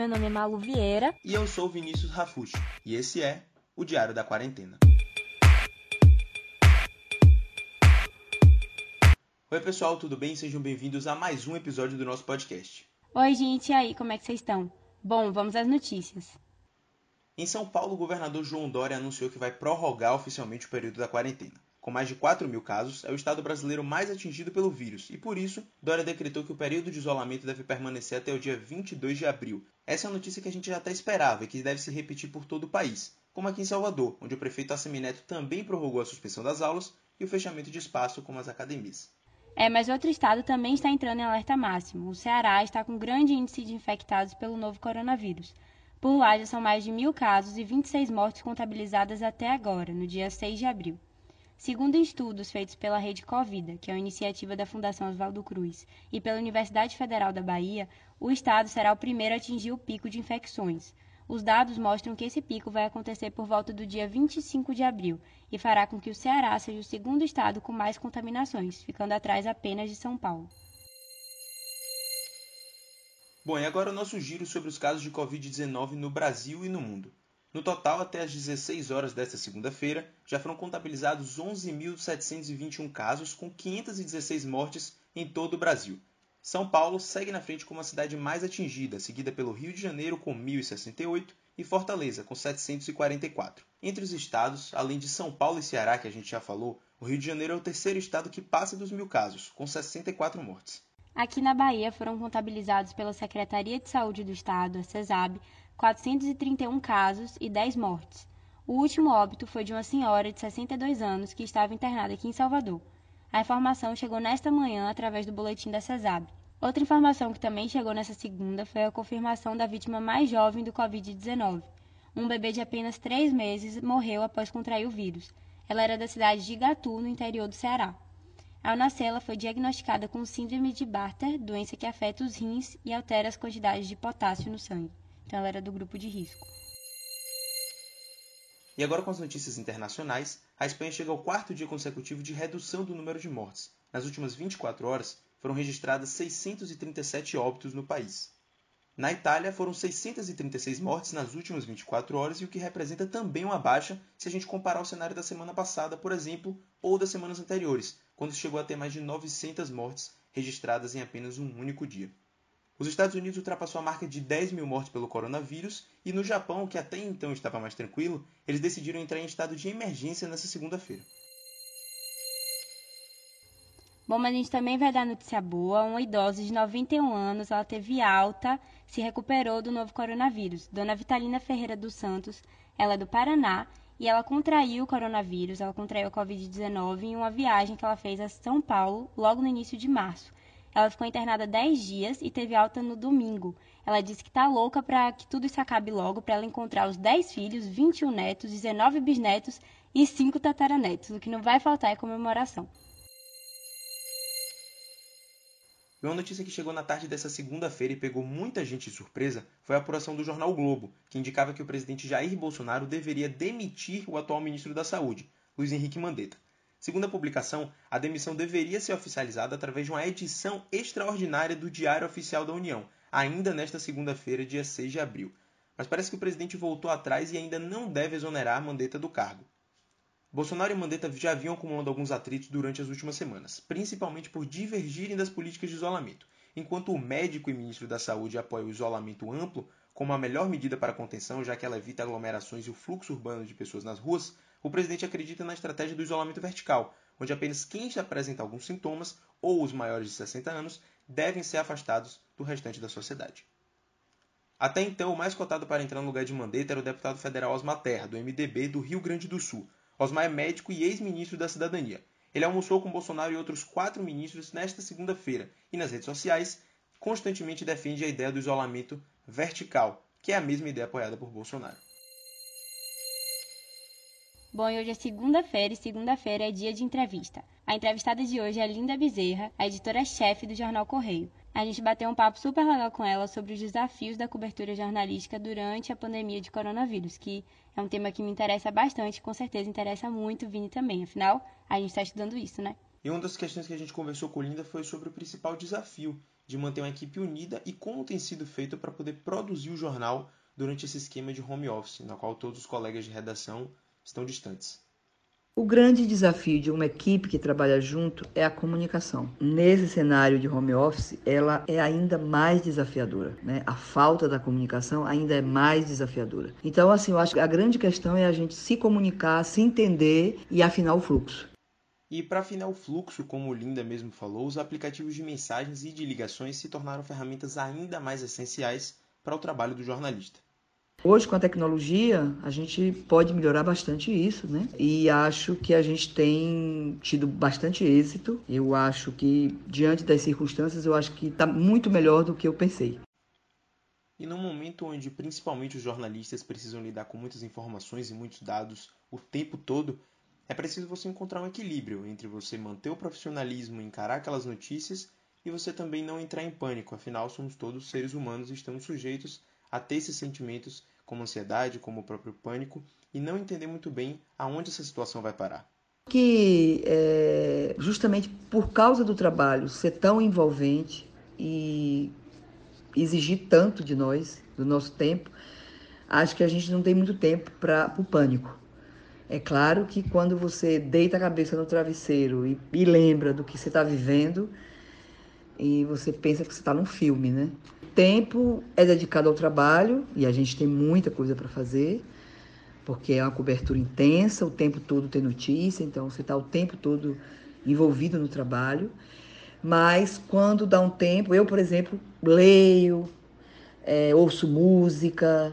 Meu nome é Malu Vieira. E eu sou Vinícius Rafucci. E esse é o Diário da Quarentena. Oi, pessoal, tudo bem? Sejam bem-vindos a mais um episódio do nosso podcast. Oi, gente, e aí, como é que vocês estão? Bom, vamos às notícias. Em São Paulo, o governador João Dória anunciou que vai prorrogar oficialmente o período da quarentena. Com mais de 4 mil casos, é o estado brasileiro mais atingido pelo vírus e, por isso, Dória decretou que o período de isolamento deve permanecer até o dia 22 de abril. Essa é a notícia que a gente já até esperava e que deve se repetir por todo o país, como aqui em Salvador, onde o prefeito Assemineto também prorrogou a suspensão das aulas e o fechamento de espaço como as academias. É, mas outro estado também está entrando em alerta máximo. O Ceará está com grande índice de infectados pelo novo coronavírus. Por lá já são mais de mil casos e 26 mortes contabilizadas até agora, no dia 6 de abril. Segundo estudos feitos pela Rede Covida, que é uma iniciativa da Fundação Oswaldo Cruz, e pela Universidade Federal da Bahia, o estado será o primeiro a atingir o pico de infecções. Os dados mostram que esse pico vai acontecer por volta do dia 25 de abril e fará com que o Ceará seja o segundo estado com mais contaminações, ficando atrás apenas de São Paulo. Bom, e agora o nosso giro sobre os casos de Covid-19 no Brasil e no mundo. No total, até às 16 horas desta segunda-feira, já foram contabilizados 11.721 casos, com 516 mortes em todo o Brasil. São Paulo segue na frente como a cidade mais atingida, seguida pelo Rio de Janeiro com 1.068 e Fortaleza com 744. Entre os estados, além de São Paulo e Ceará, que a gente já falou, o Rio de Janeiro é o terceiro estado que passa dos mil casos, com 64 mortes. Aqui na Bahia foram contabilizados pela Secretaria de Saúde do Estado, a CESAB, 431 casos e 10 mortes. O último óbito foi de uma senhora de 62 anos que estava internada aqui em Salvador. A informação chegou nesta manhã através do boletim da CESAB. Outra informação que também chegou nesta segunda foi a confirmação da vítima mais jovem do Covid-19. Um bebê de apenas 3 meses morreu após contrair o vírus. Ela era da cidade de Igatu, no interior do Ceará. Ao nascer, ela foi diagnosticada com síndrome de Bartter, doença que afeta os rins e altera as quantidades de potássio no sangue então ela era do grupo de risco. E agora com as notícias internacionais, a Espanha chega ao quarto dia consecutivo de redução do número de mortes. Nas últimas 24 horas, foram registradas 637 óbitos no país. Na Itália, foram 636 mortes nas últimas 24 horas, e o que representa também uma baixa se a gente comparar o cenário da semana passada, por exemplo, ou das semanas anteriores, quando chegou a ter mais de 900 mortes registradas em apenas um único dia. Os Estados Unidos ultrapassou a marca de 10 mil mortes pelo coronavírus e no Japão, que até então estava mais tranquilo, eles decidiram entrar em estado de emergência nessa segunda-feira. Bom, mas a gente também vai dar notícia boa. Uma idosa de 91 anos, ela teve alta, se recuperou do novo coronavírus. Dona Vitalina Ferreira dos Santos, ela é do Paraná e ela contraiu o coronavírus, ela contraiu a Covid-19 em uma viagem que ela fez a São Paulo logo no início de março. Ela ficou internada 10 dias e teve alta no domingo. Ela disse que tá louca para que tudo isso acabe logo, para ela encontrar os 10 filhos, 21 netos, 19 bisnetos e 5 tataranetos. O que não vai faltar é comemoração. E uma notícia que chegou na tarde dessa segunda-feira e pegou muita gente de surpresa foi a apuração do jornal Globo, que indicava que o presidente Jair Bolsonaro deveria demitir o atual ministro da Saúde, Luiz Henrique Mandetta. Segundo a publicação, a demissão deveria ser oficializada através de uma edição extraordinária do Diário Oficial da União, ainda nesta segunda-feira, dia 6 de abril. Mas parece que o presidente voltou atrás e ainda não deve exonerar Mandetta do cargo. Bolsonaro e Mandetta já vinham acumulando alguns atritos durante as últimas semanas, principalmente por divergirem das políticas de isolamento. Enquanto o médico e ministro da Saúde apoiam o isolamento amplo como a melhor medida para a contenção, já que ela evita aglomerações e o fluxo urbano de pessoas nas ruas, o presidente acredita na estratégia do isolamento vertical, onde apenas quem já apresenta alguns sintomas ou os maiores de 60 anos devem ser afastados do restante da sociedade. Até então, o mais cotado para entrar no lugar de Mandetta era o deputado federal Osmar Terra, do MDB do Rio Grande do Sul. Osmar é médico e ex-ministro da Cidadania. Ele almoçou com Bolsonaro e outros quatro ministros nesta segunda-feira e nas redes sociais constantemente defende a ideia do isolamento vertical, que é a mesma ideia apoiada por Bolsonaro. Bom, e hoje é segunda-feira e segunda-feira é dia de entrevista. A entrevistada de hoje é Linda Bezerra, a editora-chefe do Jornal Correio. A gente bateu um papo super legal com ela sobre os desafios da cobertura jornalística durante a pandemia de coronavírus, que é um tema que me interessa bastante com certeza interessa muito o Vini também. Afinal, a gente está estudando isso, né? E uma das questões que a gente conversou com Linda foi sobre o principal desafio de manter uma equipe unida e como tem sido feito para poder produzir o jornal durante esse esquema de home office, na qual todos os colegas de redação estão distantes. O grande desafio de uma equipe que trabalha junto é a comunicação. Nesse cenário de home office, ela é ainda mais desafiadora, né? A falta da comunicação ainda é mais desafiadora. Então, assim, eu acho que a grande questão é a gente se comunicar, se entender e afinar o fluxo. E para afinar o fluxo, como Linda mesmo falou, os aplicativos de mensagens e de ligações se tornaram ferramentas ainda mais essenciais para o trabalho do jornalista. Hoje, com a tecnologia, a gente pode melhorar bastante isso, né? E acho que a gente tem tido bastante êxito. Eu acho que, diante das circunstâncias, eu acho que está muito melhor do que eu pensei. E num momento onde principalmente os jornalistas precisam lidar com muitas informações e muitos dados o tempo todo, é preciso você encontrar um equilíbrio entre você manter o profissionalismo, encarar aquelas notícias e você também não entrar em pânico, afinal somos todos seres humanos e estamos sujeitos a ter esses sentimentos como ansiedade, como o próprio pânico e não entender muito bem aonde essa situação vai parar. Que é, justamente por causa do trabalho ser tão envolvente e exigir tanto de nós, do nosso tempo, acho que a gente não tem muito tempo para o pânico. É claro que quando você deita a cabeça no travesseiro e, e lembra do que você está vivendo, e você pensa que você está num filme, né? O tempo é dedicado ao trabalho e a gente tem muita coisa para fazer, porque é uma cobertura intensa, o tempo todo tem notícia, então você está o tempo todo envolvido no trabalho. Mas quando dá um tempo, eu, por exemplo, leio, é, ouço música,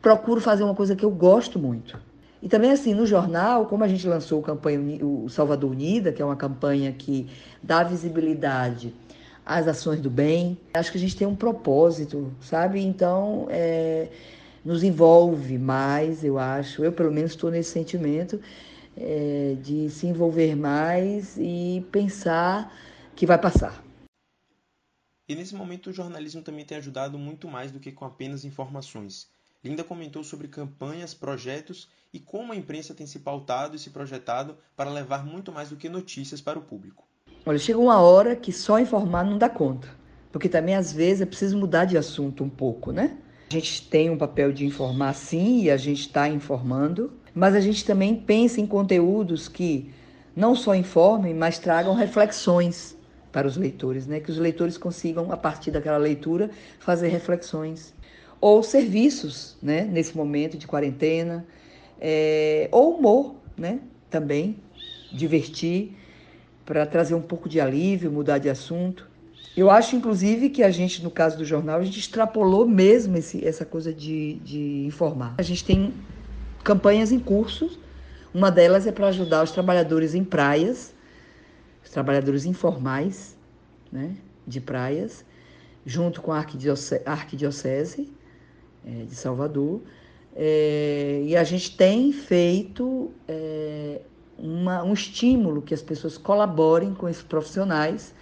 procuro fazer uma coisa que eu gosto muito. E também, assim, no jornal, como a gente lançou a campanha o Salvador Unida, que é uma campanha que dá visibilidade às ações do bem, acho que a gente tem um propósito, sabe? Então, é, nos envolve mais, eu acho. Eu, pelo menos, estou nesse sentimento é, de se envolver mais e pensar que vai passar. E nesse momento, o jornalismo também tem ajudado muito mais do que com apenas informações Linda comentou sobre campanhas, projetos e como a imprensa tem se pautado e se projetado para levar muito mais do que notícias para o público. Olha, chega uma hora que só informar não dá conta, porque também às vezes é preciso mudar de assunto um pouco, né? A gente tem um papel de informar sim e a gente está informando, mas a gente também pensa em conteúdos que não só informem, mas tragam reflexões para os leitores, né? Que os leitores consigam, a partir daquela leitura, fazer reflexões ou serviços, né, nesse momento de quarentena, é, ou humor, né, também, divertir, para trazer um pouco de alívio, mudar de assunto. Eu acho, inclusive, que a gente, no caso do jornal, a gente extrapolou mesmo esse, essa coisa de, de informar. A gente tem campanhas em curso, uma delas é para ajudar os trabalhadores em praias, os trabalhadores informais, né, de praias, junto com a arquidiocese, é, de Salvador. É, e a gente tem feito é, uma, um estímulo que as pessoas colaborem com esses profissionais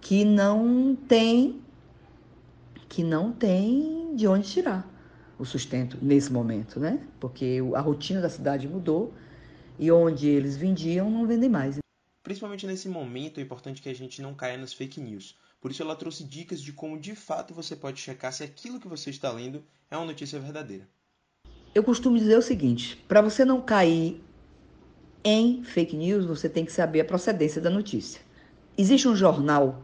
que não têm que não tem de onde tirar o sustento nesse momento, né? Porque a rotina da cidade mudou e onde eles vendiam não vendem mais. Principalmente nesse momento é importante que a gente não caia nas fake news. Por isso ela trouxe dicas de como de fato você pode checar se aquilo que você está lendo é uma notícia verdadeira. Eu costumo dizer o seguinte: para você não cair em fake news, você tem que saber a procedência da notícia. Existe um jornal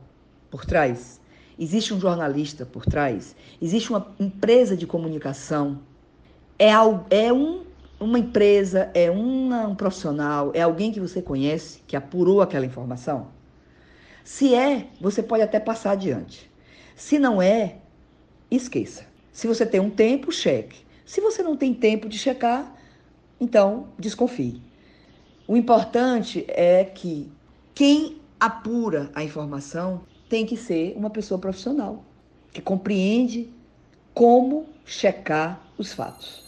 por trás? Existe um jornalista por trás? Existe uma empresa de comunicação? É, é um, uma empresa? É um profissional? É alguém que você conhece que apurou aquela informação? Se é, você pode até passar adiante. Se não é, esqueça. Se você tem um tempo, cheque. Se você não tem tempo de checar, então desconfie. O importante é que quem apura a informação tem que ser uma pessoa profissional, que compreende como checar os fatos.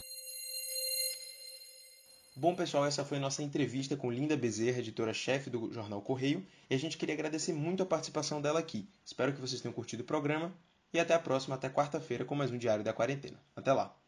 Bom, pessoal, essa foi nossa entrevista com Linda Bezerra, editora-chefe do Jornal Correio, e a gente queria agradecer muito a participação dela aqui. Espero que vocês tenham curtido o programa e até a próxima, até quarta-feira, com mais um Diário da Quarentena. Até lá!